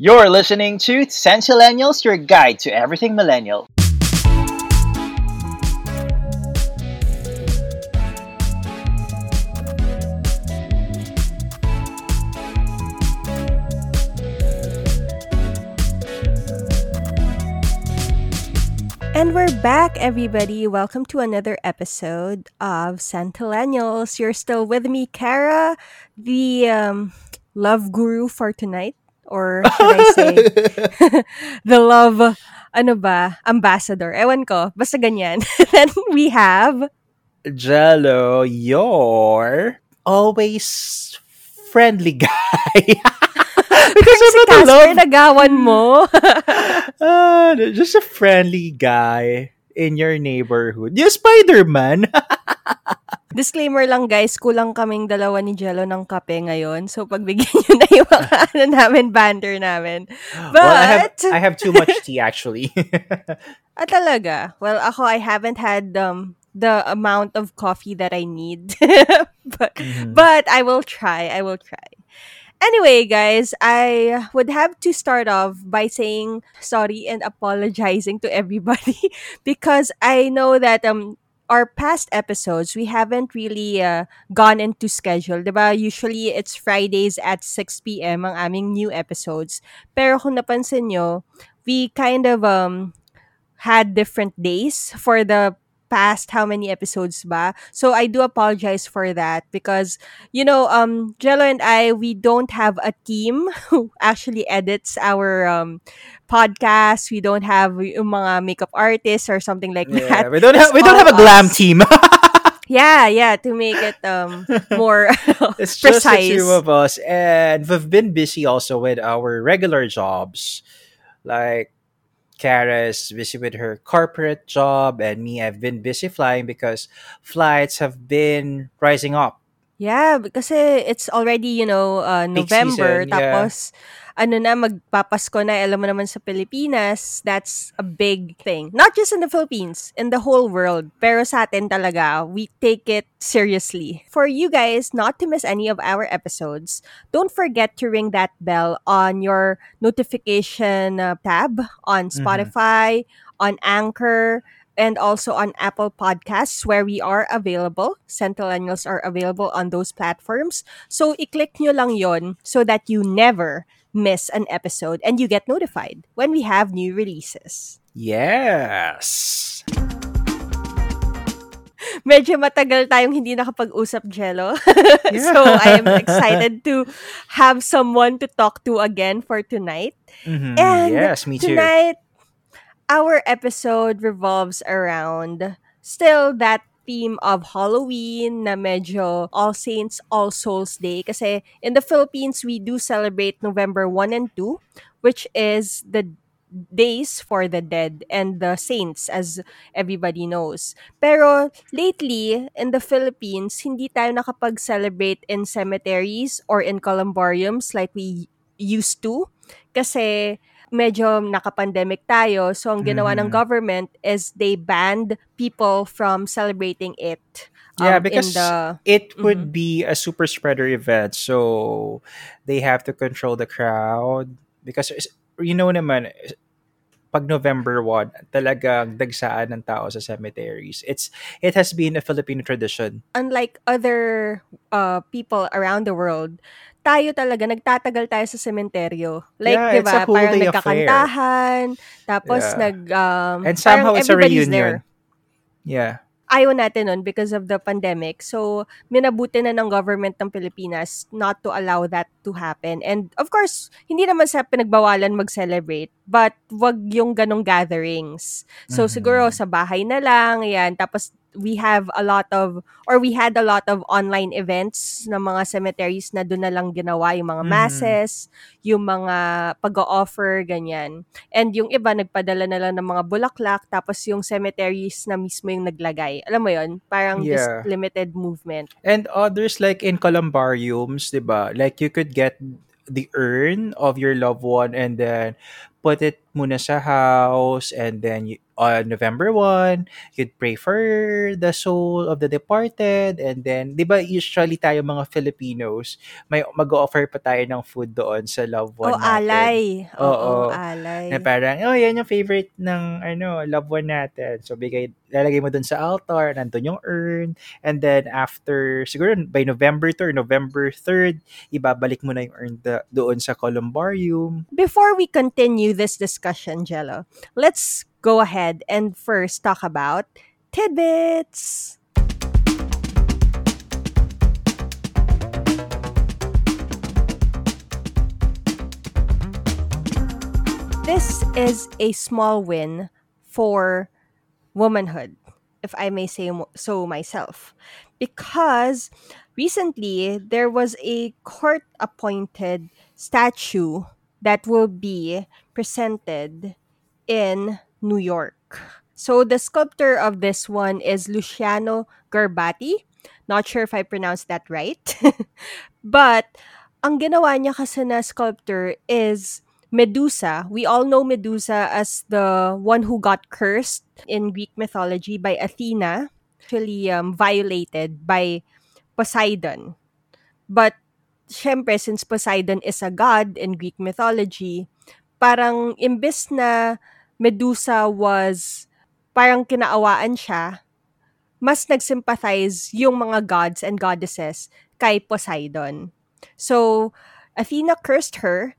You're listening to Centillennials, your guide to everything millennial. And we're back, everybody. Welcome to another episode of Centillennials. You're still with me, Kara, the um, love guru for tonight. Or should I say, the love, ano ba, ambassador. Ewan ko, basta ganyan. then we have... Jello, your always friendly guy. Because si Casper nagawan mo. uh, just a friendly guy in your neighborhood. Yung Spider-Man. Disclaimer lang guys, kulang kaming dalawa ni Jello ng kape ngayon. So pagbigyan nyo na yung mga ano namin, banter namin. But... Well, I have, I have too much tea actually. ah, talaga? Well, ako, I haven't had um, the amount of coffee that I need. but, mm-hmm. but I will try. I will try. Anyway, guys, I would have to start off by saying sorry and apologizing to everybody because I know that um our past episodes we haven't really uh, gone into schedule, 'di ba? Usually it's Fridays at 6 p.m. ang aming new episodes. Pero kung napansin nyo, we kind of um had different days for the past how many episodes ba. So I do apologize for that because you know um Jello and I we don't have a team who actually edits our um podcast. We don't have yung mga makeup artists or something like yeah, that. We don't have we don't have a glam team. yeah, yeah, to make it um more it's precise. just the two of us and we've been busy also with our regular jobs. Like Kara's busy with her corporate job, and me, I've been busy flying because flights have been rising up. Yeah, because it's already, you know, uh, November. season, yeah. tapos, ano na, magpapasko na. Alam mo naman sa Pilipinas, that's a big thing. Not just in the Philippines, in the whole world. Pero sa atin talaga, we take it seriously. For you guys not to miss any of our episodes, don't forget to ring that bell on your notification uh, tab on Mhm. Spotify, on Anchor, and also on Apple Podcasts where we are available. Centillennials are available on those platforms. So, i-click nyo lang yon so that you never miss an episode and you get notified when we have new releases. Yes. Medyo matagal tayong hindi nakapag-usap, Jello. so, I am excited to have someone to talk to again for tonight. Mhm. And yes, me too. Tonight, our episode revolves around still that theme of Halloween na medyo All Saints, All Souls Day. Kasi in the Philippines, we do celebrate November 1 and 2, which is the days for the dead and the saints as everybody knows. Pero lately in the Philippines, hindi tayo nakapag-celebrate in cemeteries or in columbariums like we used to kasi medyo naka-pandemic tayo. So ang ginawa ng Mhm. government is they banned people from celebrating it. Yeah, um, because in the it would Mhm. be a super spreader event, so they have to control the crowd because you know naman pag November 1, talagang dagsaan ng tao sa cemeteries. It's it has been a Filipino tradition. unlike other uh, people around the world, tayo talaga, nagtatagal tayo sa sementeryo. Like, Yeah, di ba, parang day affair. nagkakantahan, tapos Yeah. nag, um, And somehow it's a reunion. there. Yeah. Ayaw natin nun because of the pandemic. So, minabuti na ng government ng Pilipinas not to allow that to happen. And of course, hindi naman sa pinagbawalan mag-celebrate, but wag yung ganong gatherings. So, Mhm. siguro sa bahay na lang, yan. Tapos, we have a lot of, or we had a lot of online events ng mga cemeteries na doon na lang ginawa yung mga Mhm. masses, yung mga pag-offer, ganyan. And yung iba, nagpadala na lang ng mga bulaklak, tapos yung cemeteries na mismo yung naglagay. Alam mo yon Parang just limited movement. And others like in columbariums, 'di ba? Like you could get the urn of your loved one and then put it muna sa house and then you, on November 1, you'd pray for the soul of the departed and then, di ba usually tayo mga Filipinos, may mag-offer pa tayo ng food doon sa loved one Oh, natin. alay. Oo, Oo. alay. Na parang, oh, yan yung favorite ng ano, loved one natin. So, bigay, lalagay mo dun sa altar, nandun yung urn. And then, after, siguro by November 2 or November 3rd, ibabalik mo na yung urn da- doon sa columbarium. Before we continue this discussion, Jello, let's go ahead and first talk about tidbits. This is a small win for womanhood, if I may say so myself. Because recently there was a court appointed statue that will be presented in New York. So the sculptor of this one is Luciano Garbati. Not sure if I pronounced that right. but ang ginawa niya kasi na sculptor is Medusa. We all know Medusa as the one who got cursed in Greek mythology by Athena, actually um, violated by Poseidon. But syempre, since Poseidon is a god in Greek mythology, parang imbes na Medusa was parang kinaawaan siya, mas nagsympathize yung mga gods and goddesses kay Poseidon. So, Athena cursed her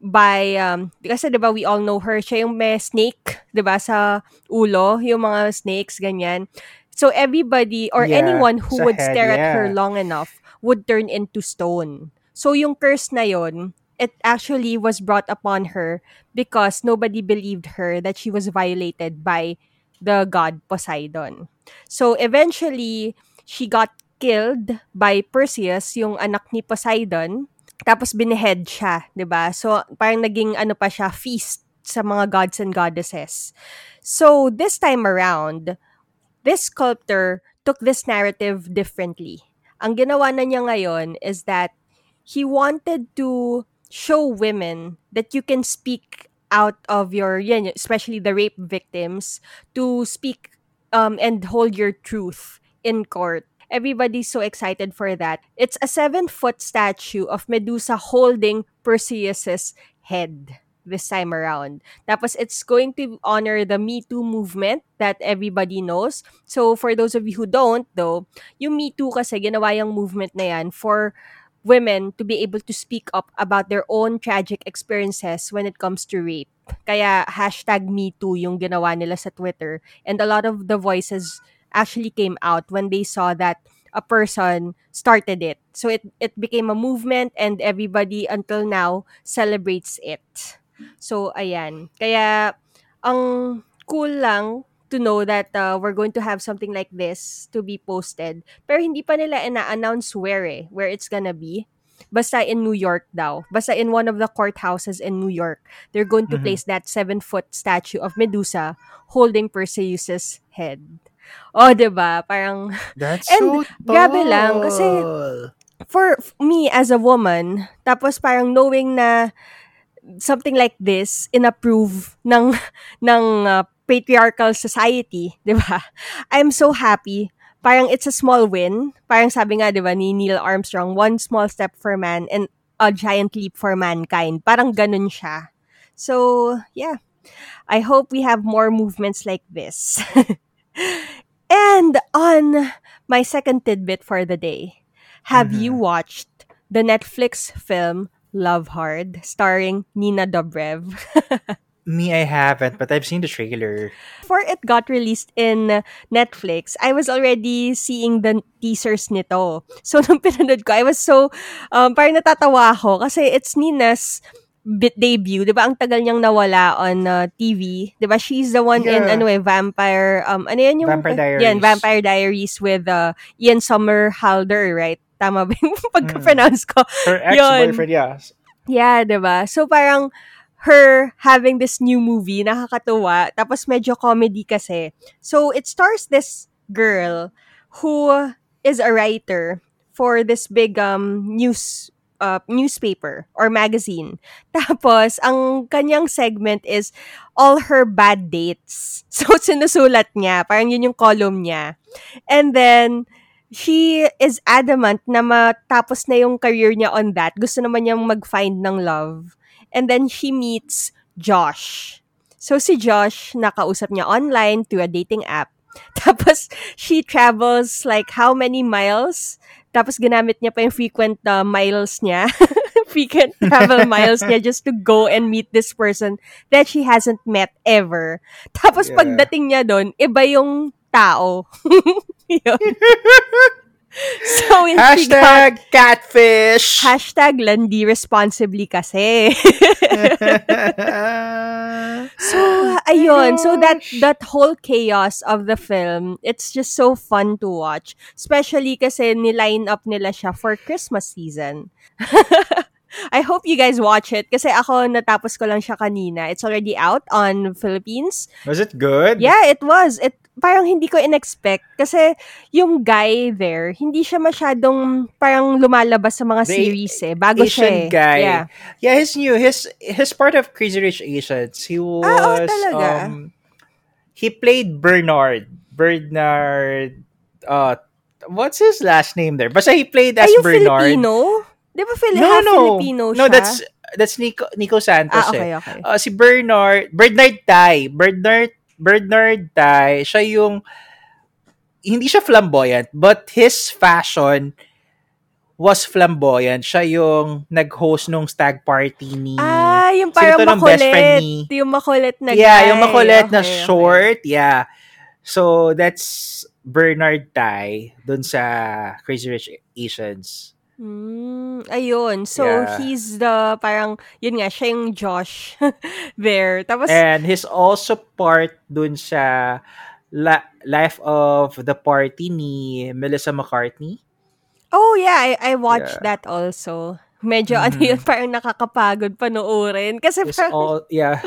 by, um, kasi diba we all know her, siya yung may snake, diba, sa ulo, yung mga snakes, ganyan. So, everybody or Yeah, anyone who would head, stare at her yeah. long enough would turn into stone. So, yung curse na yon it actually was brought upon her because nobody believed her that she was violated by the god Poseidon. So eventually, she got killed by Perseus, yung anak ni Poseidon. Tapos binehead siya, 'di ba? So parang naging ano pa siya, feast sa mga gods and goddesses. So this time around, this sculptor took this narrative differently. Ang ginawa na niya ngayon is that he wanted to show women that you can speak out of your, yan, especially the rape victims, to speak um, and hold your truth in court. Everybody's so excited for that. It's a seven foot statue of Medusa holding Perseus's head this time around. Tapos it's going to honor the Me Too movement that everybody knows. So for those of you who don't though, yung Me Too kasi ginawa yung movement na yan for women to be able to speak up about their own tragic experiences when it comes to rape. Kaya hashtag MeToo yung ginawa nila sa Twitter. And a lot of the voices actually came out when they saw that a person started it. So it, it became a movement and everybody until now celebrates it. So ayan. Kaya ang cool lang to know that uh, we're going to have something like this to be posted. Pero hindi pa nila ina-announce where eh, where it's gonna be. Basta in New York daw. Basta in one of the courthouses in New York. They're going to Mhm. place that seven-foot statue of Medusa holding Perseus's head. Oh, 'di ba? Parang That's And so grabe lang, kasi- tall. for me as a woman, tapos parang knowing na something like this inapprove ng ng uh, patriarchal society, 'di ba? I'm so happy. Parang it's a small win. Parang sabi nga 'di ba ni Neil Armstrong, one small step for man and a giant leap for mankind. Parang ganun siya. So, yeah. I hope we have more movements like this. and on my second tidbit for the day, have you watched the Netflix film Love Hard starring Nina Dobrev? Me, I haven't, but I've seen the trailer. Before it got released in Netflix, I was already seeing the teasers nito. So, nung pinanood ko, I was so, um, parang natatawa ako kasi it's Nina's bit debut, 'di ba? Ang tagal niyang nawala on uh, TV, 'di ba? She's the one in Yeah. ano eh, Vampire um ano yan yung Vampire Diaries. Yan, Vampire Diaries with uh, Ian Somerhalder, right? Tama ba yung pagka-pronounce ko? Her ex-boyfriend, yeah. Yeah, 'di ba? So parang her having this new movie, nakakatuwa. Tapos medyo comedy kasi. So it stars this girl who is a writer for this big um news uh, newspaper or magazine. Tapos, ang kanyang segment is all her bad dates. So, sinusulat niya. Parang yun yung column niya. And then, she is adamant na matapos na yung career niya on that. Gusto naman niyang mag-find ng love. And then, she meets Josh. So, si Josh, nakausap niya online through a dating app. Tapos, she travels like how many miles? Tapos, ginamit niya pa yung frequent uh, miles niya. frequent travel miles niya just to go and meet this person that she hasn't met ever. Tapos, Yeah. pagdating niya doon, iba yung tao. Yun. so, she got Hashtag catfish! Hashtag landi responsibly kasi. so, ayun. So, that that whole chaos of the film, it's just so fun to watch. Especially kasi niline up nila siya for Christmas season. I hope you guys watch it kasi ako natapos ko lang siya kanina. It's already out on Philippines. Was it good? Yeah, it was. It parang hindi ko in-expect kasi yung guy there, hindi siya masyadong parang lumalabas sa mga The series eh. Bago siya Asian eh. guy. Yeah. Yeah, he's new. His his part of Crazy Rich Asians. He was Ah, talaga? um he played Bernard. Bernard uh what's his last name there? Basta he played as Ay, Bernard. Filipino? Di ba Fili- No, half no. Filipino No, siya? that's that's Nico Nico Santos Ah, eh. okay, okay. Uh, si Bernard, Bernard Tai. Bernard Bernard Tai, siya yung hindi siya flamboyant, but his fashion was flamboyant. Siya yung nag-host nung stag party ni ah, yung parang ng best friend makulit. ni- Yung makulit na yeah, guy. yung makulit na Okay, okay. short. Yeah. So, that's Bernard Tai dun sa Crazy Rich Asians. Mm, ayun. So, Yeah. he's the, parang, yun nga, siya yung Josh there. Tapos, And he's also part dun sa la- Life of the Party ni Melissa McCartney. oh yeah, I, I watched Yeah. that also. Medyo, ano Mhm. yun, parang nakakapagod panoorin. Kasi Is parang, all yeah.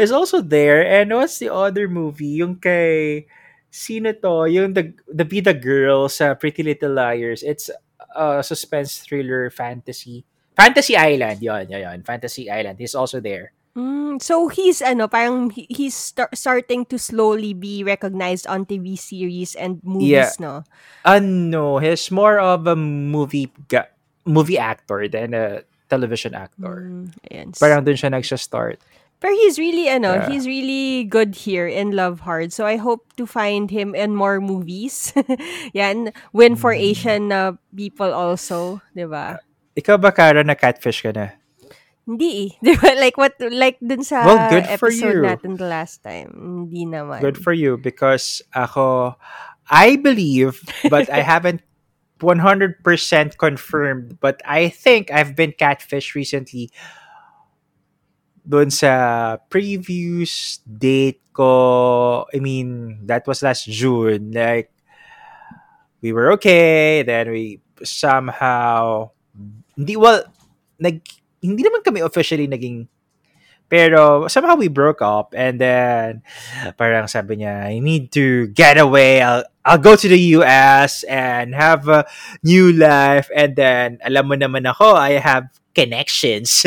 Is also there. And what's the other movie? Yung kay sino to? Yung the the Be the Girl sa Pretty Little Liars. It's a suspense thriller fantasy. Fantasy Island, yon, yon, yon. Fantasy Island. He's also there. Mm, so he's ano, parang he- he's star- starting to slowly be recognized on TV series and movies, no? Uh, no, he's more of a movie ga- movie actor than a television actor. Mm, ayan. Parang dun siya nagsha-start. Pero he's really ano, Yeah. he's really good here in Love Hard. So I hope to find him in more movies. Yan, win for Mm. Asian uh, people also, 'di ba? Ikaw ba, Kara, na catfish ka na? Hindi eh. 'Di ba? Like what like dun sa Well, good for episode you. natin the last time. Hindi naman. Good for you because ako, I believe, but I haven't 100% confirmed, but I think I've been catfish recently doon sa previous date ko. I mean, that was last June. Like, we were okay, then we somehow, hindi, well, nag, hindi naman kami officially naging pero somehow we broke up and then parang sabi niya, I need to get away. I'll, I'll go to the US and have a new life. And then, alam mo naman ako, I have connections.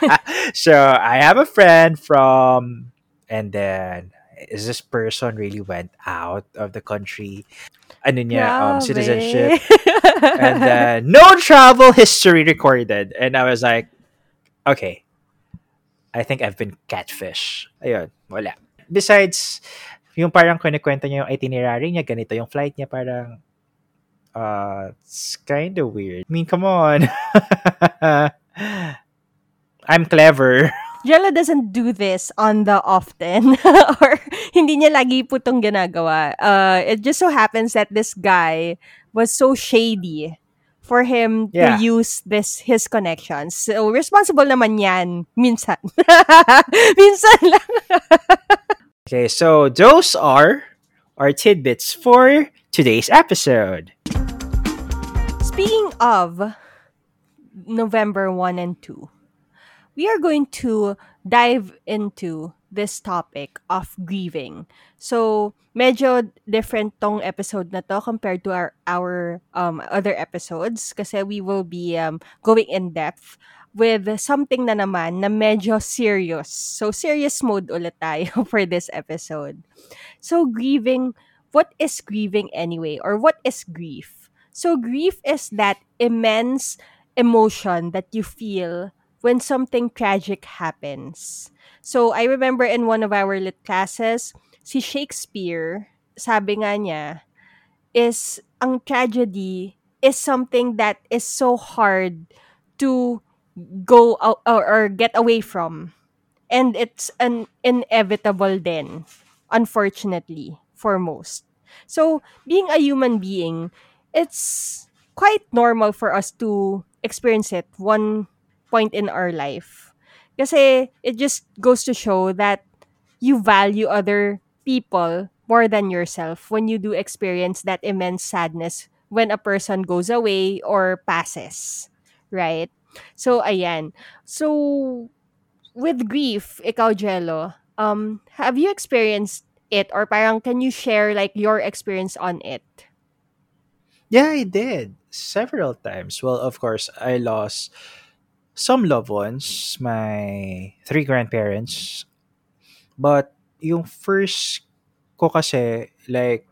so, I have a friend from, and then, is this person really went out of the country? Ano niya, um, citizenship. and then, no travel history recorded. And I was like, okay, I think I've been catfish. Ayun, wala. Besides, yung parang kunikwento niya yung itinerary niya, ganito yung flight niya, parang, uh, it's kind of weird. I mean, come on. I'm clever. Jella doesn't do this on the often or hindi niya lagi po itong ginagawa. Uh, it just so happens that this guy was so shady for him Yeah. to use this his connections. So, responsible naman yan. Minsan. Minsan lang. Okay, so those are our tidbits for today's episode. Speaking of November 1 and 2, we are going to dive into this topic of grieving. So, medyo different tong episode na to compared to our our um other episodes kasi we will be um going in depth with something na naman na medyo serious. So, serious mode ulit tayo for this episode. So, grieving, what is grieving anyway? Or what is grief? So, grief is that immense emotion that you feel when something tragic happens. So, I remember in one of our lit classes, si Shakespeare, sabi nga niya, is ang tragedy is something that is so hard to go out or, get away from. And it's an inevitable then, unfortunately, for most. So, being a human being, it's quite normal for us to experience it one point in our life. Kasi it just goes to show that you value other people more than yourself when you do experience that immense sadness when a person goes away or passes. Right? So, ayan. So, with grief, ikaw, Jello, um, have you experienced it or parang can you share like your experience on it? Yeah, I did several times. Well, of course, I lost some loved ones, my three grandparents. But yung first ko kasi, like,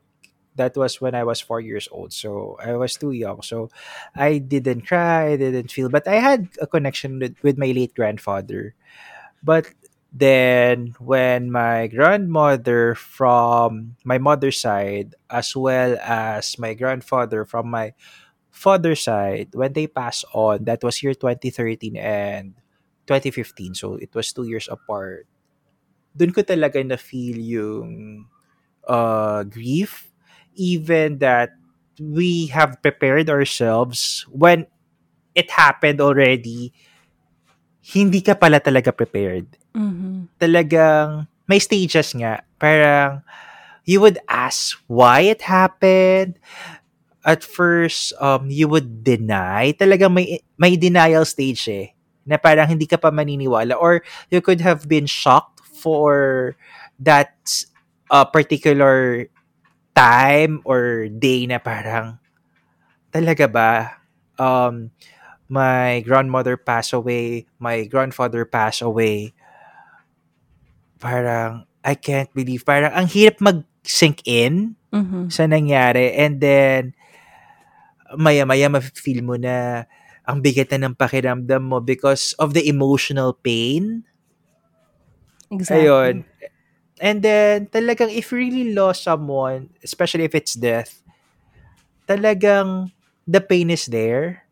that was when I was four years old. So I was too young. So I didn't cry, I didn't feel, but I had a connection with, with my late grandfather. But then when my grandmother from my mother's side, as well as my grandfather from my father's side, when they passed on, that was year 2013 and 2015. So it was two years apart. Doon ko talaga na feel yung uh, grief even that we have prepared ourselves when it happened already, hindi ka pala talaga prepared. Mm-hmm. Talagang may stages nga. Parang you would ask why it happened. At first, um, you would deny. Talagang may, may denial stage eh. Na parang hindi ka pa maniniwala. Or you could have been shocked for that uh, particular time or day na parang talaga ba um my grandmother passed away, my grandfather passed away. Parang I can't believe parang ang hirap mag-sink in Mm-hmm. sa nangyari and then maya-maya ma-feel mo na ang bigat na ng pakiramdam mo because of the emotional pain. Exactly. Ayun. And then, talagang if you really lost someone, especially if it's death, talagang the pain is there.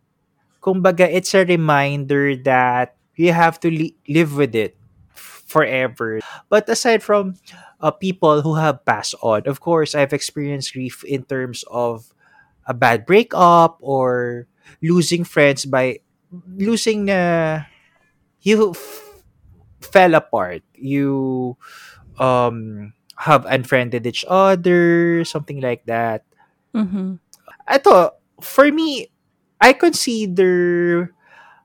Kumbaga, it's a reminder that you have to li- live with it forever. But aside from uh, people who have passed on, of course, I've experienced grief in terms of a bad breakup or losing friends by losing na you f- fell apart. You um have unfriended each other, something like that. Mm-hmm. Ito, for me, I consider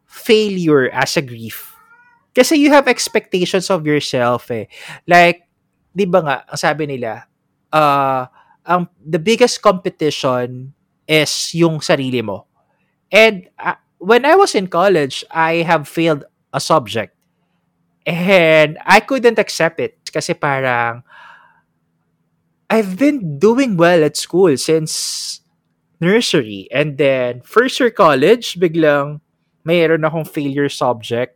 failure as a grief. Kasi you have expectations of yourself eh. Like, di ba nga, ang sabi nila, uh, ang, the biggest competition is yung sarili mo. And uh, when I was in college, I have failed a subject. And I couldn't accept it kasi parang I've been doing well at school since nursery. And then first year college biglang mayroon akong failure subject.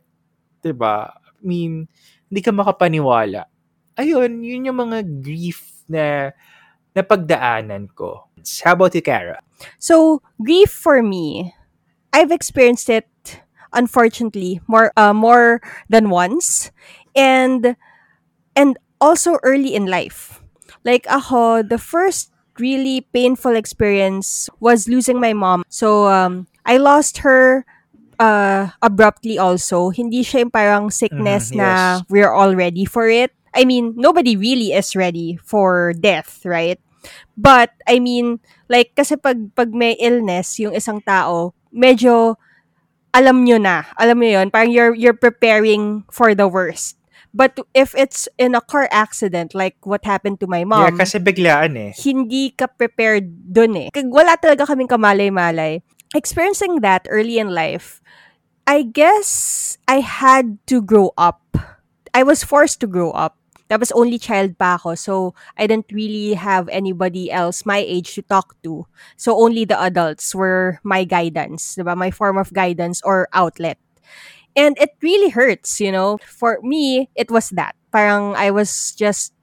'di ba I mean hindi ka makapaniwala. Ayun yun yung mga grief na napagdaanan ko. How about you Kara? So, grief for me, I've experienced it unfortunately more uh, more than once. And and also early in life. Like ako, the first really painful experience was losing my mom. So um I lost her uh abruptly also. Hindi siya yung parang sickness na yes. we're all ready for it. I mean, nobody really is ready for death, right? But I mean, like kasi pag pag may illness yung isang tao, medyo alam nyo na. Alam mo yun? Parang you're, you're preparing for the worst. But if it's in a car accident, like what happened to my mom, yeah, kasi biglaan eh. hindi ka prepared dun eh. Wala talaga kaming kamalay-malay. Experiencing that early in life, I guess I had to grow up. I was forced to grow up. Tapos only child pa ako, so I didn't really have anybody else my age to talk to. So only the adults were my guidance, diba? my form of guidance or outlet. And it really hurts, you know. For me, it was that. Parang I was just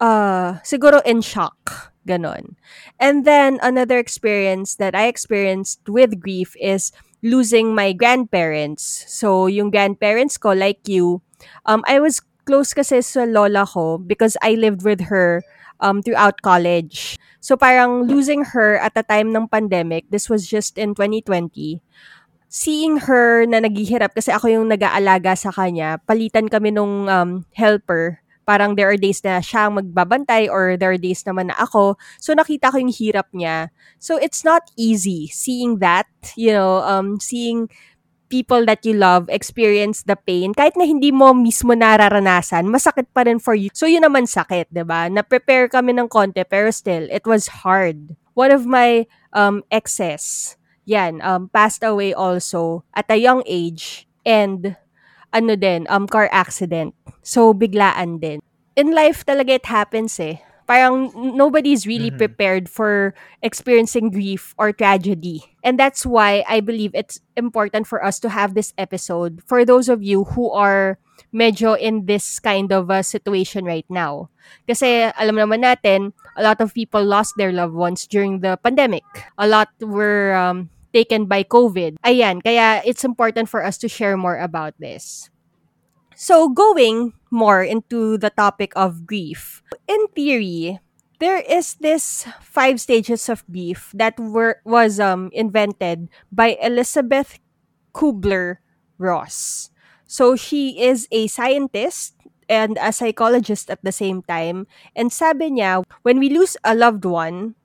uh siguro in shock. Ganon. And then another experience that I experienced with grief is losing my grandparents. So yung grandparents ko like you, um I was close kasi sa lola ko because I lived with her um throughout college. So parang losing her at the time ng pandemic, this was just in 2020 seeing her na naghihirap kasi ako yung nag-aalaga sa kanya, palitan kami nung um, helper. Parang there are days na siya ang magbabantay or there are days naman na ako. So nakita ko yung hirap niya. So it's not easy seeing that, you know, um, seeing people that you love experience the pain. Kahit na hindi mo mismo nararanasan, masakit pa rin for you. So yun naman sakit, 'di ba? Na-prepare kami ng konti pero still, it was hard. One of my um, exes, yan, um, passed away also at a young age and ano din, um, car accident. So, biglaan din. In life talaga it happens eh. Parang nobody's really Mhm. prepared for experiencing grief or tragedy. And that's why I believe it's important for us to have this episode for those of you who are medyo in this kind of a situation right now. Kasi alam naman natin, a lot of people lost their loved ones during the pandemic. A lot were um, taken by COVID. Ayan, kaya it's important for us to share more about this. So, going more into the topic of grief. In theory, there is this five stages of grief that were was um invented by Elizabeth Kubler-Ross. So she is a scientist and a psychologist at the same time. And sabi niya, when we lose a loved one,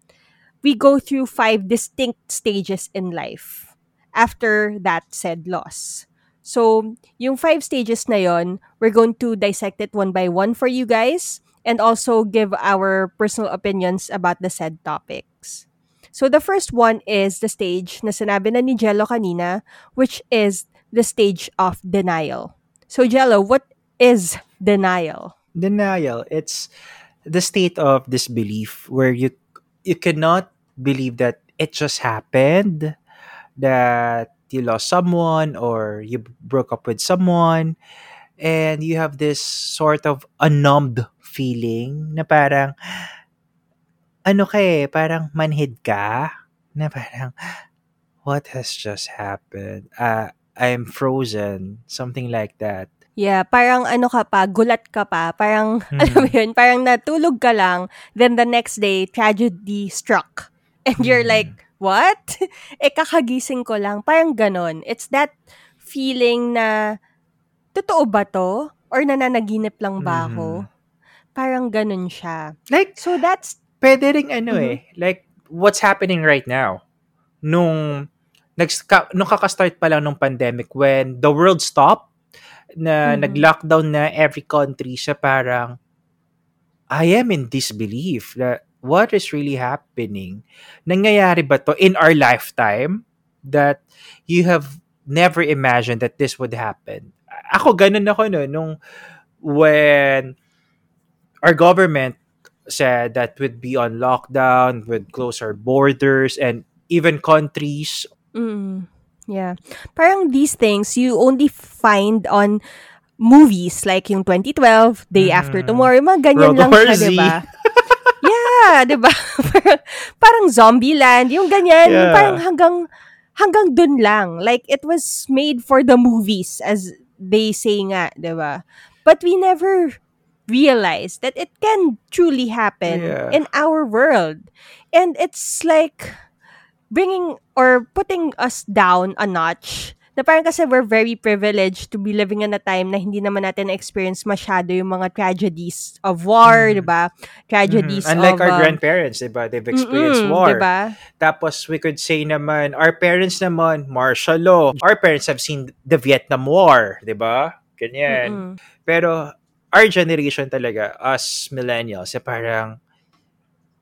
we go through five distinct stages in life after that said loss. So, yung five stages na yon, we're going to dissect it one by one for you guys and also give our personal opinions about the said topics. So, the first one is the stage na sinabi na ni Jello kanina, which is the stage of denial. So, Jello, what is denial? Denial. It's the state of disbelief where you you cannot believe that it just happened, that you lost someone or you broke up with someone, and you have this sort of a numbed feeling na parang ano ka eh, parang manhid ka na parang what has just happened? Uh, I'm frozen, something like that. Yeah, parang ano ka pa, gulat ka pa. Parang, Mhm. alam mo yun, parang natulog ka lang, then the next day, tragedy struck. And you're Mhm. like, what? eh, kakagising ko lang. Parang ganon. It's that feeling na, totoo ba to? Or nananaginip lang ba ako? Mhm. Parang ganon siya. Like, So that's, pwede ring ano Mhm. eh, like what's happening right now. Nung nags nung kakastart pa lang nung pandemic when the world stopped na Mhm. nag-lockdown na every country sa parang I am in disbelief that what is really happening? Nangyayari ba to in our lifetime that you have never imagined that this would happen? Ako ganun ako no nung when our government said that would be on lockdown, would close our borders, and even countries. Mm, yeah. Parang these things, you only find on movies like yung 2012, Day After Mhm. Tomorrow, yung mga ganyan World lang siya, Z. diba? yeah, diba? parang, parang Zombieland, yung ganyan, Yeah. parang hanggang, hanggang dun lang. Like, it was made for the movies, as they say nga, diba? But we never realized that it can truly happen Yeah. in our world. And it's like bringing or putting us down a notch na parang kasi we're very privileged to be living in a time na hindi naman natin experience masyado yung mga tragedies of war, Mhm. di ba? Tragedies Mhm. Unlike of... our um, grandparents, diba? They've experienced mm-mm, war. Diba? Tapos we could say naman, our parents naman, martial law. Our parents have seen the Vietnam War, di ba? Ganyan. Mm-mm. Pero our generation talaga, us millennials, eh parang,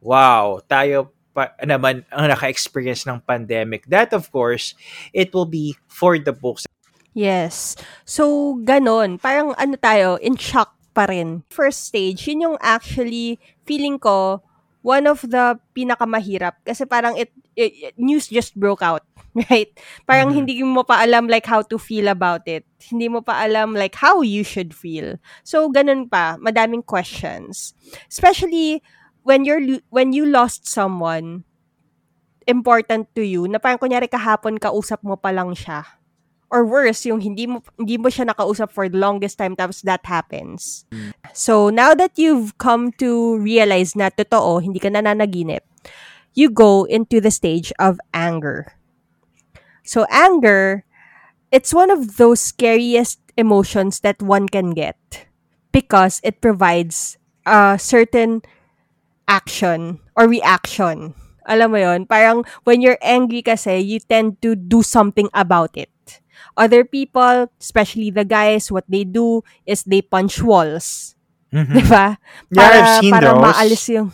wow, tayo pa naman ang naka-experience ng pandemic. That, of course, it will be for the books. Yes. So, ganon. Parang ano tayo, in shock pa rin. First stage, yun yung actually, feeling ko, one of the pinakamahirap. Kasi parang it, it- news just broke out. Right? Parang Mhm. hindi mo pa alam like how to feel about it. Hindi mo pa alam like how you should feel. So, ganun pa. Madaming questions. Especially, when you're when you lost someone important to you, na parang kunyari kahapon kausap mo pa lang siya or worse, yung hindi mo hindi mo siya nakausap for the longest time tapos that happens. So, now that you've come to realize na totoo, hindi ka nananaginip, you go into the stage of anger. So, anger, it's one of those scariest emotions that one can get because it provides a certain action or reaction. Alam mo yon Parang when you're angry kasi, you tend to do something about it. Other people, especially the guys, what they do is they punch walls. Mhm. Di ba? Yeah, Para, I've seen para those. maalis yung,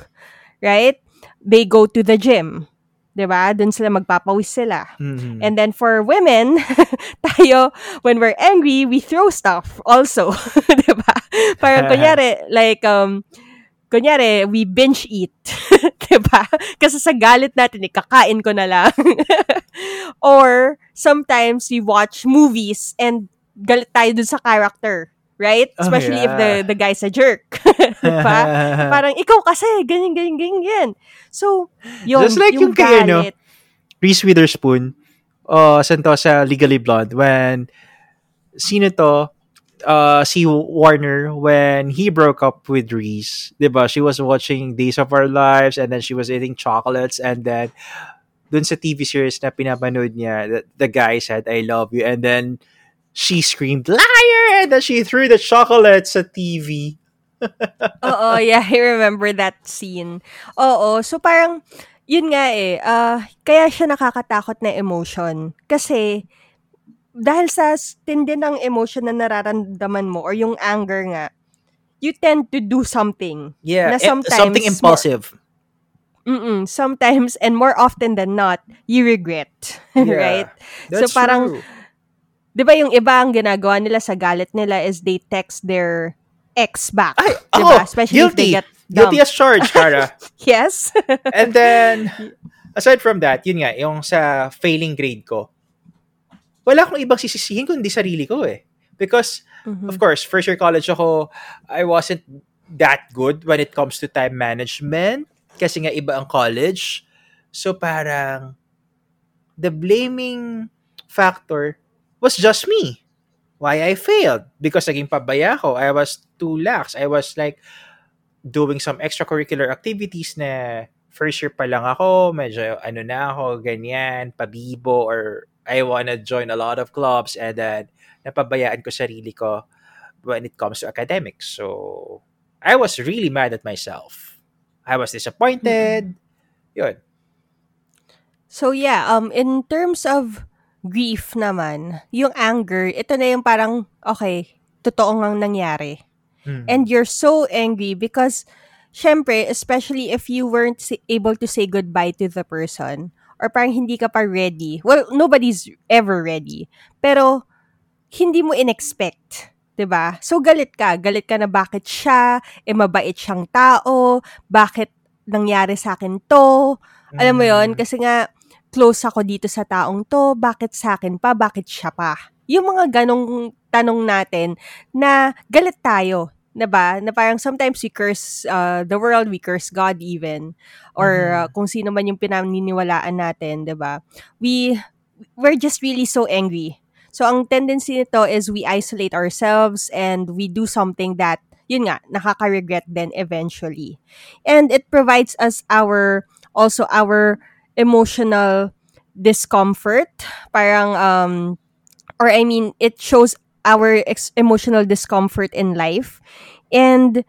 right? They go to the gym. Di ba? Doon sila magpapawis sila. Mhm. And then for women, tayo, when we're angry, we throw stuff also. di ba? Parang kunyari, like, um, kunyari, we binge eat. di ba? Kasi sa galit natin, ikakain ko na lang. Or, sometimes we watch movies and galit tayo dun sa character. Right? Oh, Especially if yeah. the the guy's a jerk. di ba? Parang, ikaw kasi, ganyan, ganyan, ganyan. So, yun, Just like yung kay, ano. Reese Witherspoon, uh, saan to sa Legally Blonde, when, sino to, uh, si Warner, when he broke up with Reese, diba, she was watching Days of Our Lives, and then she was eating chocolates, and then, dun sa TV series na pinapanood niya, the, the guy said, I love you, and then, she screamed, liar! And then she threw the chocolates sa TV. Oo, yeah, I remember that scene. Oo, so parang, yun nga eh, ah, kaya siya nakakatakot na emotion. Kasi, dahil sa tindi ng emotion na nararamdaman mo or yung anger nga, you tend to do something. Yeah, Na eh, sometimes something more- impulsive. Mm-mm, sometimes, and more often than not, you regret. Yeah, right? That's So parang, true. Di ba yung iba ang ginagawa nila sa galit nila is they text their ex back. Ay, Di oh, ba? Especially if they guilty. get Guilty dumped. as charged, Kara. Yes. And then, aside from that, yun nga, yung sa failing grade ko, wala akong ibang sisisihin kundi sarili ko eh. Because, Mhm. of course, first year college ako, I wasn't that good when it comes to time management kasi nga iba ang college. So parang, the blaming factor was just me. Why I failed. Because naging pabaya ako. I was too lax. I was like, doing some extracurricular activities na first year pa lang ako, medyo ano na ako, ganyan, pabibo, or I wanna join a lot of clubs and then napabayaan ko sarili ko when it comes to academics. So, I was really mad at myself. I was disappointed. Yun. So yeah, um in terms of grief naman, yung anger, ito na yung parang okay, totoo ngang nangyari. Mm. And you're so angry because syempre, especially if you weren't able to say goodbye to the person or parang hindi ka pa ready. Well, nobody's ever ready. Pero hindi mo in-expect. 'di ba? So galit ka, galit ka na bakit siya, eh mabait siyang tao, bakit nangyari sa akin 'to? Alam mo 'yon Mm. kasi nga close ako dito sa taong 'to, bakit sa akin pa, bakit siya pa? Yung mga ganong tanong natin na galit tayo, 'di ba? Na parang sometimes we curse uh, the world, we curse God even or uh, kung sino man yung pinaniniwalaan natin, 'di ba? We we're just really so angry. So ang tendency nito is we isolate ourselves and we do something that yun nga nakaka-regret then eventually. And it provides us our also our emotional discomfort, parang um or I mean, it shows our ex- emotional discomfort in life. And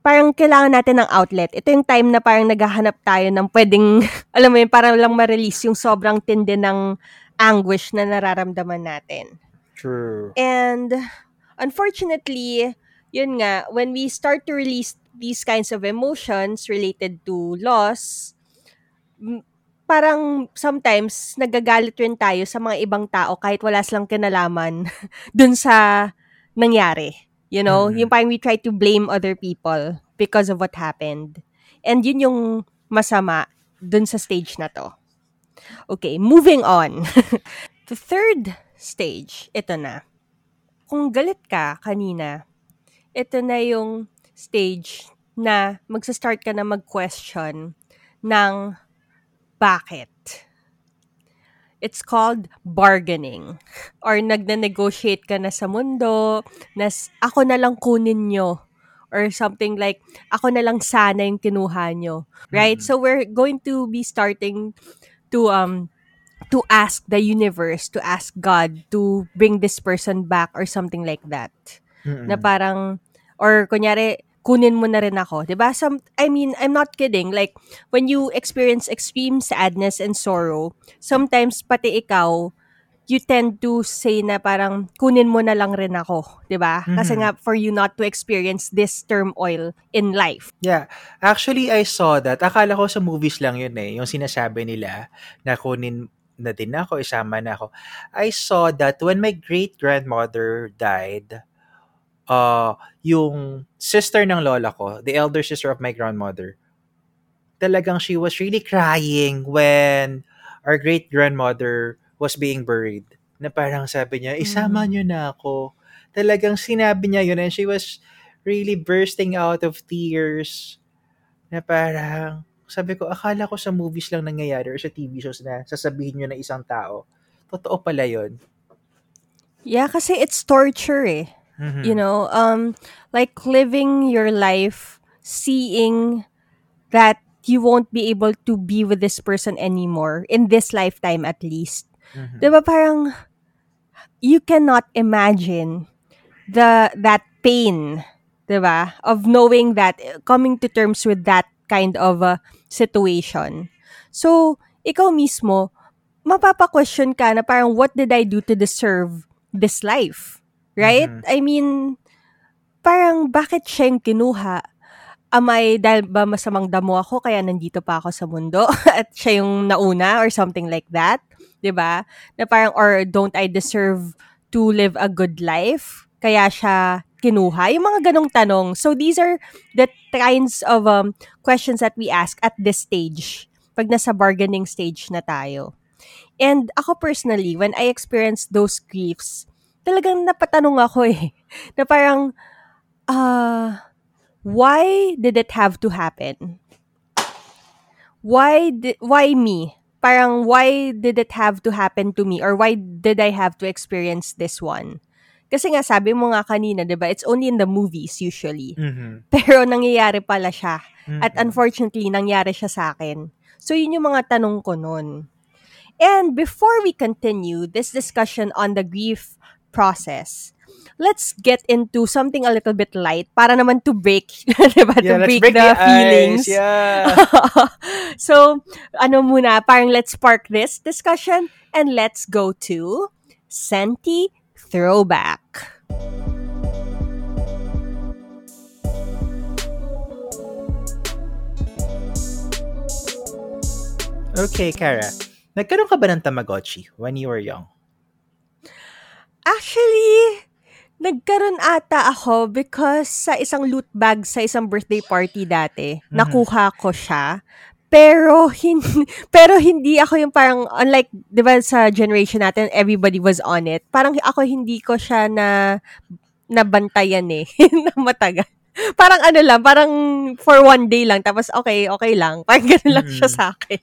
parang kailangan natin ng outlet. Ito yung time na parang naghahanap tayo ng pwedeng, alam mo yun, parang lang ma-release yung sobrang tindi ng anguish na nararamdaman natin. True. And unfortunately, yun nga, when we start to release these kinds of emotions related to loss, parang sometimes nagagalit rin tayo sa mga ibang tao kahit wala silang kinalaman dun sa nangyari. You know, Mhm. yung parang we try to blame other people because of what happened. And yun yung masama dun sa stage na to. Okay, moving on. The third stage, ito na. Kung galit ka kanina, ito na yung stage na magsa-start ka na mag-question ng bakit. It's called bargaining. Or nagna-negotiate ka na sa mundo, na s- ako na lang kunin nyo. Or something like, ako na lang sana yung kinuha nyo. Right? Mhm. So we're going to be starting to um to ask the universe, to ask God to bring this person back or something like that Mm-mm. na parang or kunyari kunin mo na rin ako 'di ba some I mean I'm not kidding like when you experience extreme sadness and sorrow sometimes pati ikaw you tend to say na parang kunin mo na lang rin ako 'di ba kasi Mhm. nga for you not to experience this turmoil in life Yeah. Actually, I saw that. Akala ko sa movies lang yun eh. Yung sinasabi nila na kunin na din ako, isama na ako. I saw that when my great-grandmother died, uh, yung sister ng lola ko, the elder sister of my grandmother, talagang she was really crying when our great-grandmother was being buried. Na parang sabi niya, isama Mm. niyo na ako. Talagang sinabi niya yun and she was really bursting out of tears na parang sabi ko, akala ko sa movies lang nangyayari or sa TV shows na sasabihin nyo na isang tao. Totoo pala yun. yeah kasi it's torture eh Mhm. you know um like living your life seeing that you won't be able to be with this person anymore in this lifetime at least Mhm. 'di ba parang you cannot imagine the that pain 'di ba of knowing that coming to terms with that kind of a situation so ikaw mismo mapapa-question ka na parang what did I do to deserve this life right? Mhm. I mean parang bakit siya yung kinuha? Am I dahil ba masamang damo ako kaya nandito pa ako sa mundo at siya yung nauna or something like that? 'di ba? Na parang or don't I deserve to live a good life? Kaya siya kinuha? Yung mga ganong tanong. So these are the kinds of um, questions that we ask at this stage. Pag nasa bargaining stage na tayo. And ako personally when I experienced those griefs talagang napatanong ako eh. Na parang ah why did it have to happen? Why did why me? Parang why did it have to happen to me? Or why did I have to experience this one? Kasi nga sabi mo nga kanina 'di ba it's only in the movies usually. Mhm. pero nangyayari pala siya. At Mhm. unfortunately nangyari siya sa akin. So yun yung mga tanong ko nun. And before we continue this discussion on the grief process let's get into something a little bit light para naman to break diba Yeah, to break, break the, the feelings ice. Yeah. so, ano muna, parang let's spark this discussion and let's go to Senti Throwback. Okay, Kara. Nagkaroon ka ba ng Tamagotchi when you were young? Actually, nagkaroon ata ako because sa isang loot bag sa isang birthday party dati, Mhm. nakuha ko siya. Pero hindi, pero hindi ako yung parang, unlike, di ba sa generation natin, everybody was on it. Parang ako hindi ko siya na, nabantayan eh, na matagal. Parang ano lang, parang for one day lang, tapos okay, okay lang. Parang ganun lang siya Mhm. sa akin.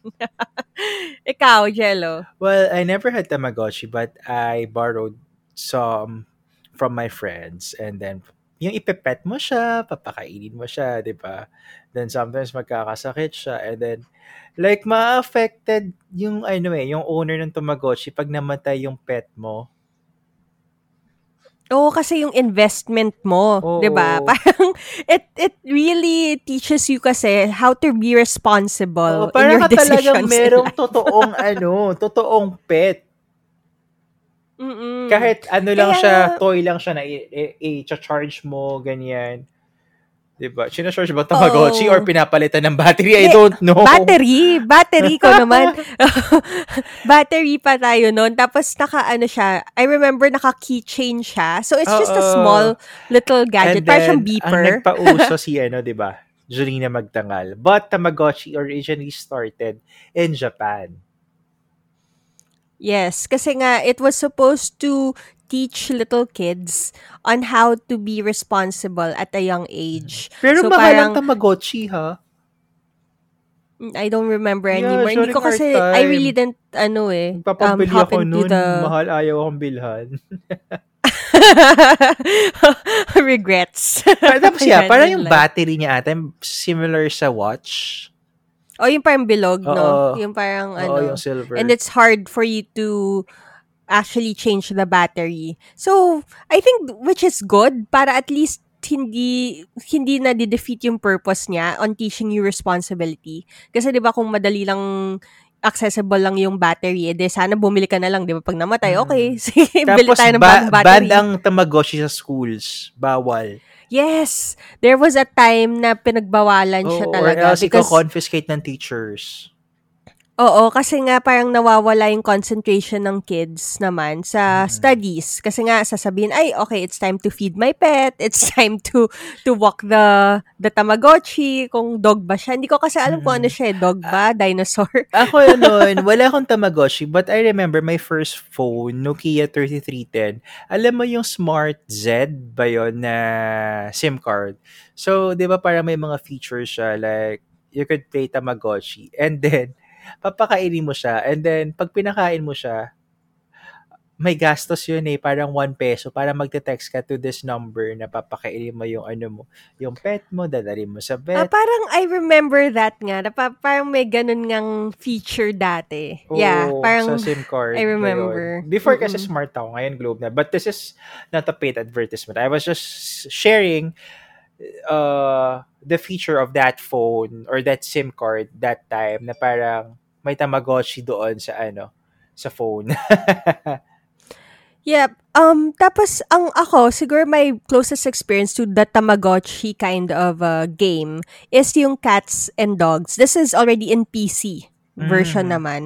Ikaw, Jello. Well, I never had Tamagotchi, but I borrowed some from my friends. And then, yung ipepet mo siya, papakainin mo siya, di ba? Then sometimes magkakasakit siya. And then, like, ma-affected yung, ano eh, yung owner ng Tamagotchi pag namatay yung pet mo. Oo, kasi yung investment mo, Oo. 'di ba? Parang it it really teaches you kasi how to be responsible Oo, in parang your ka talagang decisions. in merong life. totoong ano, totoong pet. Mm-mm. Kahit ano lang Kaya- siya, toy lang siya na i- i- i-charge mo, ganyan. 'Di ba? Sino-charge ba Tamagotchi Oo. or pinapalitan ng battery? I don't know. Battery, battery ko naman. battery pa tayo noon. Tapos naka ano siya, I remember naka keychain siya. So it's just a small little gadget. And Parang then, beeper. ang nagpauso si ano, 'di ba? Julina Magtangal. But Tamagotchi originally started in Japan. Yes, kasi nga it was supposed to teach little kids on how to be responsible at a young age. Pero So, mahal parang- ang Tamagotchi, ha? Mm, I don't remember Yeah, anymore. Hindi ko kasi I time. really didn't ano eh um, Papabili hop ako nun. the Mahal, ayaw akong bilhan. regrets. Tapos yeah, parang yun yung battery niya ata, similar sa watch. O yung parang bilog, no? Oo. Yung parang Oo, ano. yung silver. And it's hard for you to actually change the battery. So, I think which is good para at least hindi hindi na defeat yung purpose niya on teaching you responsibility. Kasi 'di ba kung madali lang accessible lang yung battery, edi sana bumili ka na lang, 'di ba? Pag namatay, Mm. okay, sige, bili tayo ng ba- battery. banned ang Tamagotchi sa schools. Bawal. Yes, there was a time na pinagbawalan siya Oo, talaga or else because confiscate ng teachers. Oo, kasi nga parang nawawala yung concentration ng kids naman sa Mm. studies. Kasi nga sasabihin, ay, okay, it's time to feed my pet. It's time to to walk the the Tamagotchi. Kung dog ba siya. Hindi ko kasi alam kung ano siya, eh, dog ba, dinosaur. Ako noon, wala akong Tamagotchi, but I remember my first phone, Nokia 3310. Alam mo yung Smart Z ba yun na SIM card? So, di ba parang may mga features siya, like, you could play Tamagotchi, and then, papakainin mo siya, and then, pag pinakain mo siya, may gastos yun eh, parang 1 peso para magte-text ka to this number na papakainin mo yung ano mo, yung pet mo, dadalhin mo sa Ah, vet. parang I remember that nga. Na pa- parang may ganun ngang feature dati. yeah, Oo, parang sa SIM card. I remember. yun. Before kasi Mm-mm. smart ako, ngayon Globe na. But this is not a paid advertisement. I was just sharing uh, the feature of that phone or that SIM card that time na parang may Tamagotchi doon sa ano, sa phone. Yep. Um, tapos, ang ako, siguro my closest experience to the Tamagotchi kind of uh, game is yung Cats and Dogs. This is already in PC version Mm. naman.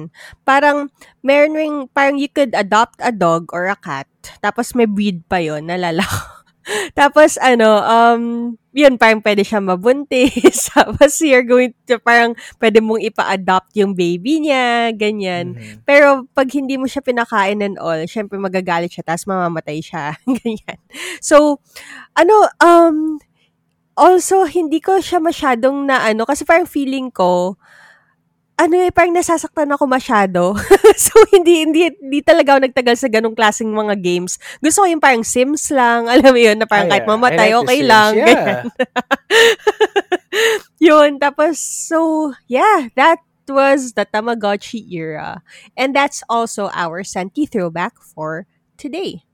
Parang, meron ring, parang you could adopt a dog or a cat. Tapos may breed pa yon nalala ko. Tapos, ano, um, yun, parang pwede siya mabuntis. Tapos, you're going to, parang pwede mong ipa-adopt yung baby niya, ganyan. Mhm. Pero pag hindi mo siya pinakain and all, syempre magagalit siya tapos mamamatay siya. Ganyan. So, ano, um, also, hindi ko siya masyadong na ano, kasi parang feeling ko, ano eh, parang nasasaktan ako masyado. so, hindi, hindi, hindi talaga ako nagtagal sa ganong klaseng mga games. Gusto ko yung parang Sims lang, alam mo yun, na parang kahit yeah. mamatay, I like okay Sims. lang. Yeah. yun, tapos, so, yeah, that was the Tamagotchi era. And that's also our Senti throwback for today.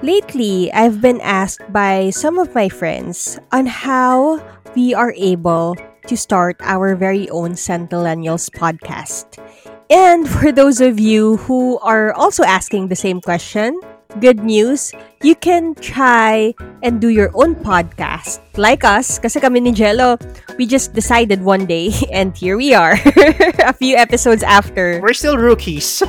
Lately, I've been asked by some of my friends on how we are able to start our very own Centennials podcast. And for those of you who are also asking the same question, good news, you can try and do your own podcast. Like us, kasi kami ni Jello, we just decided one day, and here we are, a few episodes after. We're still rookies.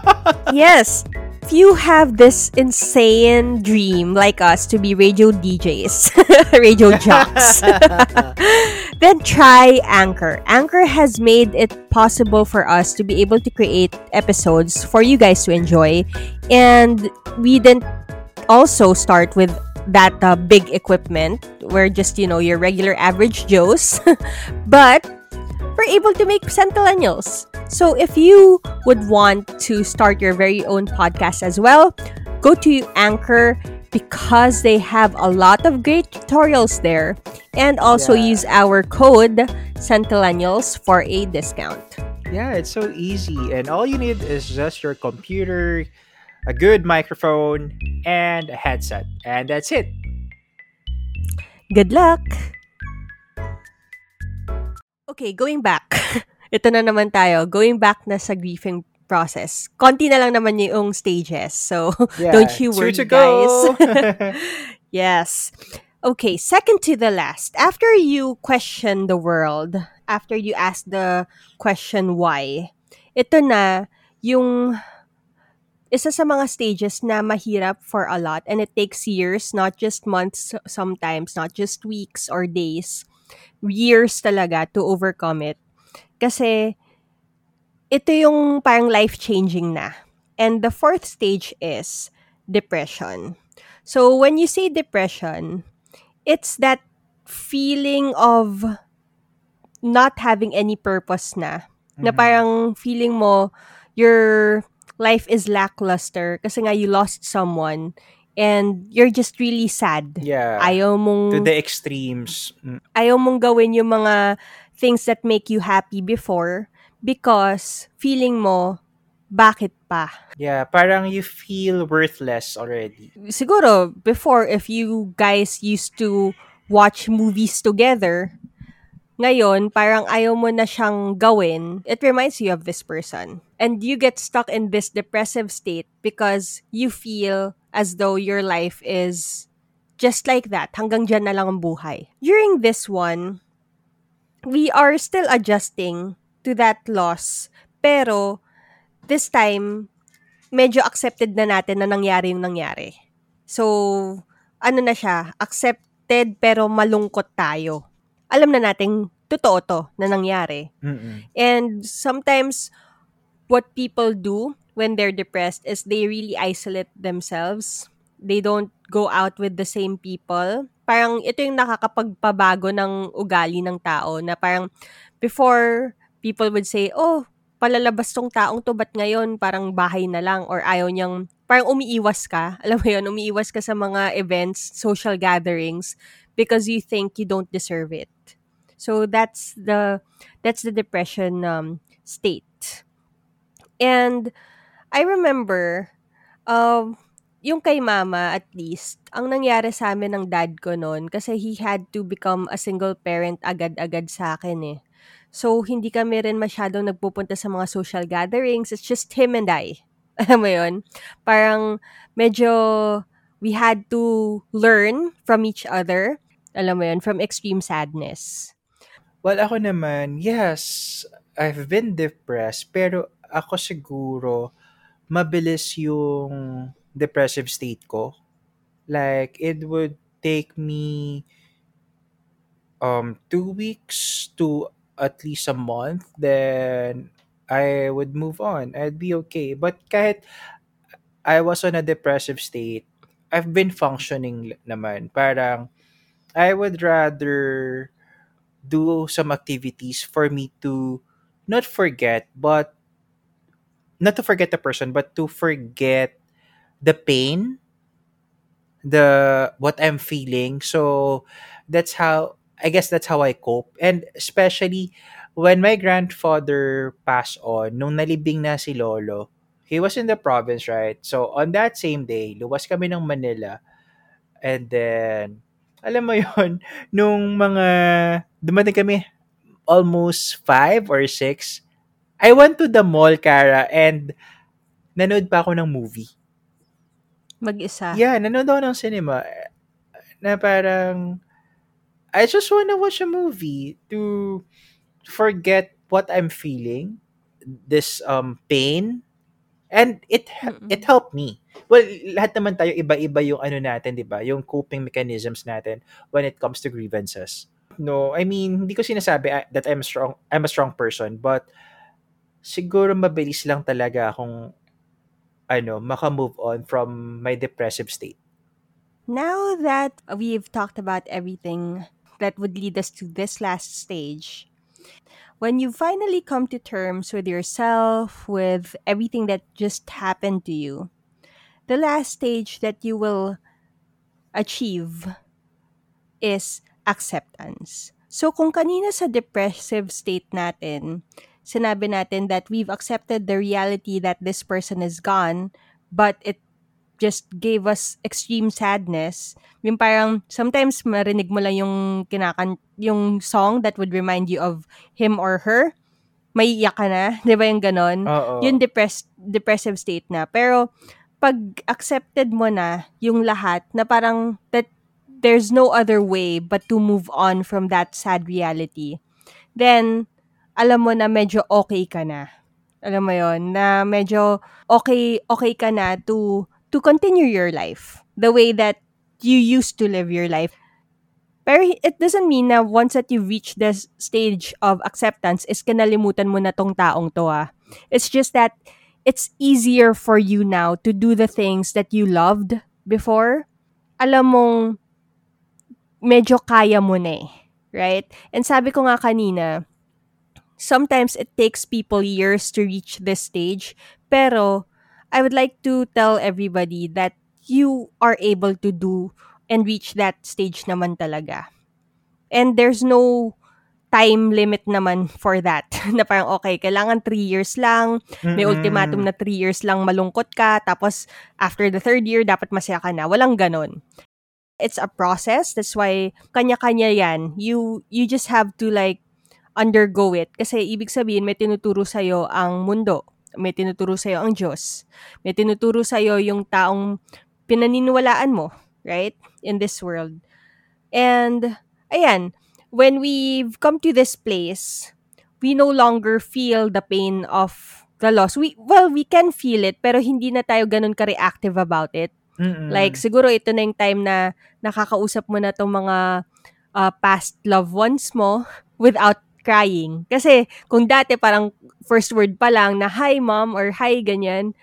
yes. You have this insane dream like us to be radio DJs, radio jocks, then try Anchor. Anchor has made it possible for us to be able to create episodes for you guys to enjoy. And we didn't also start with that uh, big equipment. We're just, you know, your regular average Joes. but we're able to make centennials. So if you would want to start your very own podcast as well, go to Anchor because they have a lot of great tutorials there. And also Yeah. use our code centennials for a discount. Yeah, it's so easy. And all you need is just your computer, a good microphone, and a headset. And that's it. Good luck! Okay, going back. Ito na naman tayo. Going back na sa grieving process. Konti na lang naman yung stages. So, Yeah, don't you worry, guys. yes. Okay, second to the last. After you question the world, after you ask the question why, ito na yung isa sa mga stages na mahirap for a lot and it takes years, not just months sometimes, not just weeks or days. Years talaga to overcome it. Kasi ito yung parang life-changing na. And the fourth stage is depression. So when you say depression, it's that feeling of not having any purpose na. Na Mhm. parang feeling mo your life is lackluster kasi nga you lost someone and you're just really sad. Yeah. Ayaw mong to the extremes. Mm. ayaw mong gawin yung mga things that make you happy before because feeling mo bakit pa? Yeah, parang you feel worthless already. siguro before if you guys used to watch movies together ngayon parang ayaw mo na siyang gawin it reminds you of this person and you get stuck in this depressive state because you feel as though your life is just like that hanggang dyan na lang ang buhay during this one we are still adjusting to that loss pero this time medyo accepted na natin na nangyari yung nangyari. So, ano na siya, accepted pero malungkot tayo. Alam na nating totoo to na nangyari. Mm-mm. And sometimes, what people do when they're depressed is they really isolate themselves. They don't go out with the same people. Parang ito yung nakakapagpabago ng ugali ng tao na parang before people would say, oh, palalabas tong taong to, ba't ngayon parang bahay na lang or ayaw niyang, parang umiiwas ka. Alam mo yun, umiiwas ka sa mga events, social gatherings because you think you don't deserve it. So that's the that's the depression um, state. And I remember um yung kay mama at least, ang nangyari sa amin ng dad ko noon kasi he had to become a single parent agad-agad sa akin eh. So, hindi kami rin masyadong nagpupunta sa mga social gatherings. It's just him and I. Alam mo yun? Parang medyo we had to learn from each other. Alam mo yun? From extreme sadness. Well, ako naman, yes, I've been depressed, pero ako siguro, mabilis yung depressive state ko. Like, it would take me um two weeks to at least a month, then I would move on. I'd be okay. But kahit I was on a depressive state, I've been functioning naman. Parang, I would rather do some activities for me to not forget, but not to forget the person, but to forget the pain, the what I'm feeling. So that's how I guess that's how I cope. And especially when my grandfather passed on, nung nalibing na si Lolo, he was in the province, right? So on that same day, luwas kami ng Manila. And then, alam mo yon nung mga, dumating kami almost five or six, I went to the mall, Kara, and nanood pa ako ng movie. Mag-isa. Yeah, nanood ako ng cinema na parang I just wanna watch a movie to forget what I'm feeling, this um pain, and it Mm-mm. it helped me. Well, lahat naman tayo iba-iba yung ano natin, 'di ba? Yung coping mechanisms natin when it comes to grievances. No, I mean, hindi ko sinasabi ah, that I'm strong, I'm a strong person, but siguro mabilis lang talaga akong ano, maka-move on from my depressive state. Now that we've talked about everything that would lead us to this last stage, when you finally come to terms with yourself, with everything that just happened to you, the last stage that you will achieve is acceptance. So kung kanina sa depressive state natin, sinabi natin that we've accepted the reality that this person is gone, but it just gave us extreme sadness. Yung parang sometimes marinig mo lang yung kinakan yung song that would remind you of him or her. May iyak ka na, 'di ba yung ganon? Oo. Yung depressed depressive state na. Pero pag accepted mo na yung lahat na parang that there's no other way but to move on from that sad reality, then alam mo na medyo okay ka na. Alam mo yon na medyo okay okay ka na to to continue your life the way that you used to live your life. Pero it doesn't mean na once that you reach this stage of acceptance is kinalimutan mo na tong taong to ah. It's just that it's easier for you now to do the things that you loved before. Alam mong medyo kaya mo na eh. Right? And sabi ko nga kanina, sometimes it takes people years to reach this stage. Pero I would like to tell everybody that you are able to do and reach that stage naman talaga. And there's no time limit naman for that. na parang, okay, kailangan 3 years lang, may ultimatum na 3 years lang malungkot ka, tapos after the third year, dapat masaya ka na. Walang ganon. It's a process. That's why, kanya-kanya yan. You, you just have to like, undergo it. Kasi ibig sabihin, may tinuturo sa'yo ang mundo. May tinuturo sa'yo ang Diyos. May tinuturo sa'yo yung taong pinaniniwalaan mo, right? In this world. And, ayan, when we've come to this place, we no longer feel the pain of the loss. We, well, we can feel it, pero hindi na tayo ganun ka-reactive about it. Mm-mm. Like, siguro ito na yung time na nakakausap mo na tong mga uh, past loved ones mo without crying. Kasi, kung dati parang first word pa lang na, hi mom, or hi ganyan,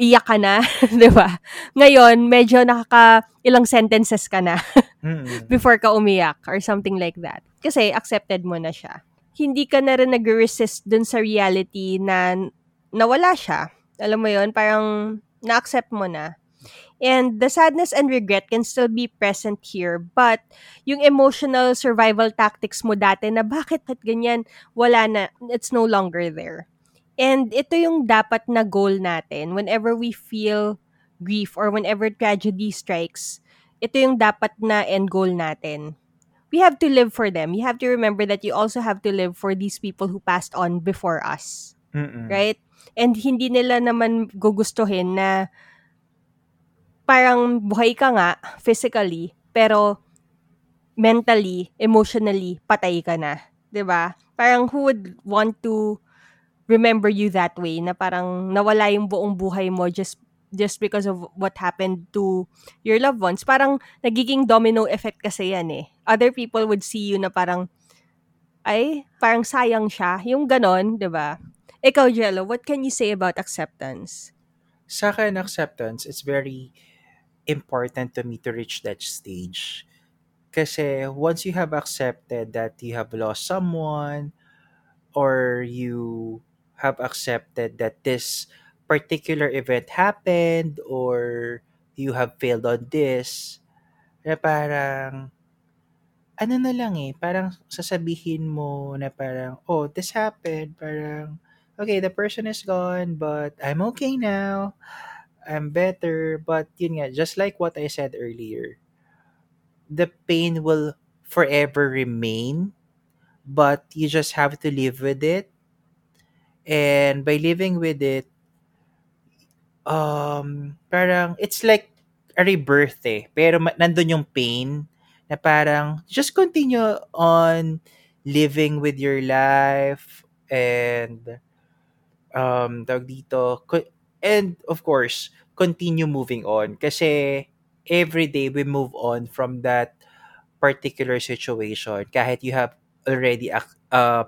iyak ka na, di ba? Ngayon, medyo nakaka ilang sentences ka na before ka umiyak or something like that. Kasi accepted mo na siya. Hindi ka na rin nag-resist dun sa reality na nawala siya. Alam mo yon parang na-accept mo na. And the sadness and regret can still be present here. But yung emotional survival tactics mo dati na bakit at ganyan, wala na. It's no longer there. And ito yung dapat na goal natin whenever we feel grief or whenever tragedy strikes. Ito yung dapat na end goal natin. We have to live for them. You have to remember that you also have to live for these people who passed on before us. Mm-mm. Right? And hindi nila naman gugustuhin na parang buhay ka nga physically, pero mentally, emotionally, patay ka na. 'Di ba? Parang who would want to remember you that way na parang nawala yung buong buhay mo just just because of what happened to your loved ones. Parang nagiging domino effect kasi yan eh. Other people would see you na parang ay, parang sayang siya. Yung ganon, 'di ba? Ikaw, Jello, what can you say about acceptance? Sa akin, acceptance, it's very important to me to reach that stage. Kasi once you have accepted that you have lost someone or you have accepted that this particular event happened or you have failed on this, na parang ano na lang eh, parang sasabihin mo na parang, oh, this happened, parang, okay, the person is gone, but I'm okay now. I'm better. But yun nga, just like what I said earlier, the pain will forever remain, but you just have to live with it. And by living with it, um, parang, it's like a rebirth eh. Pero nandun yung pain na parang, just continue on living with your life and um tawag dito and of course continue moving on kasi every day we move on from that particular situation kahit you have already uh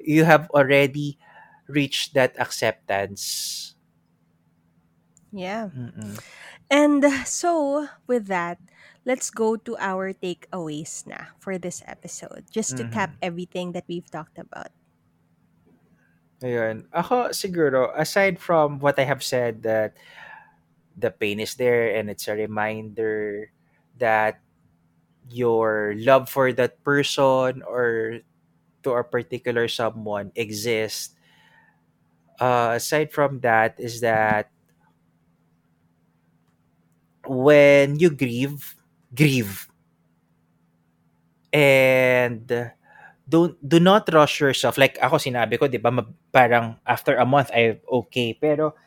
you have already reached that acceptance Yeah. Mm-mm. And so, with that, let's go to our takeaways na for this episode, just to cap Mhm. everything that we've talked about. Ayun. Ako siguro aside from what I have said that the pain is there and it's a reminder that your love for that person or to a particular someone exists. Uh, aside from that is that when you grieve, grieve. And don't do not rush yourself. Like ako sinabi ko, 'di ba, parang after a month I okay, pero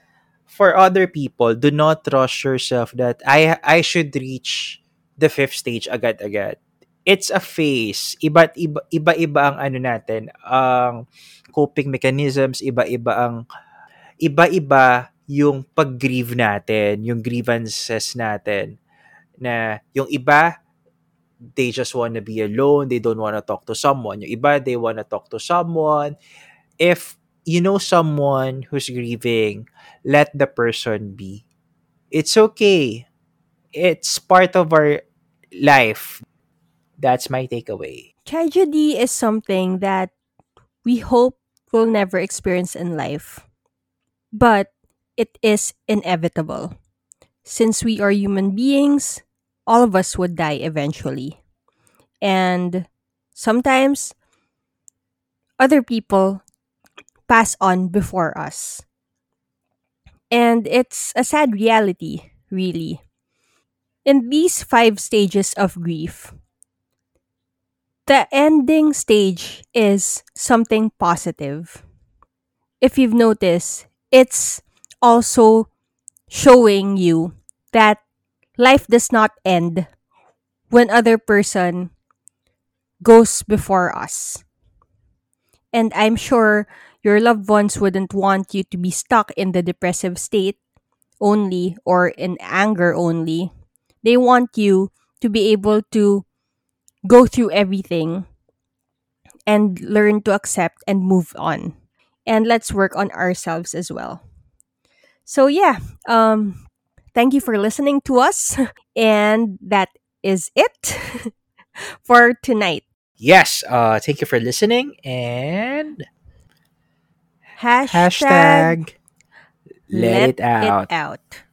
for other people, do not rush yourself that I I should reach the fifth stage agad-agad. It's a phase. Iba't iba iba-iba ang ano natin, ang coping mechanisms, iba-iba ang iba-iba yung pag-grieve natin, yung grievances natin na yung iba they just want to be alone, they don't want to talk to someone. Yung iba they want to talk to someone. If you know someone who's grieving, let the person be. It's okay. It's part of our life. That's my takeaway. Tragedy is something that we hope we'll never experience in life, but it is inevitable. Since we are human beings, all of us would die eventually. And sometimes other people pass on before us. And it's a sad reality, really. In these five stages of grief, the ending stage is something positive. If you've noticed, it's also showing you that life does not end when other person goes before us. And I'm sure your loved ones wouldn't want you to be stuck in the depressive state only or in anger only. They want you to be able to go through everything and learn to accept and move on. And let's work on ourselves as well. So yeah, um thank you for listening to us and that is it for tonight. Yes, uh thank you for listening and Hashtag hashtag let let it out. it out.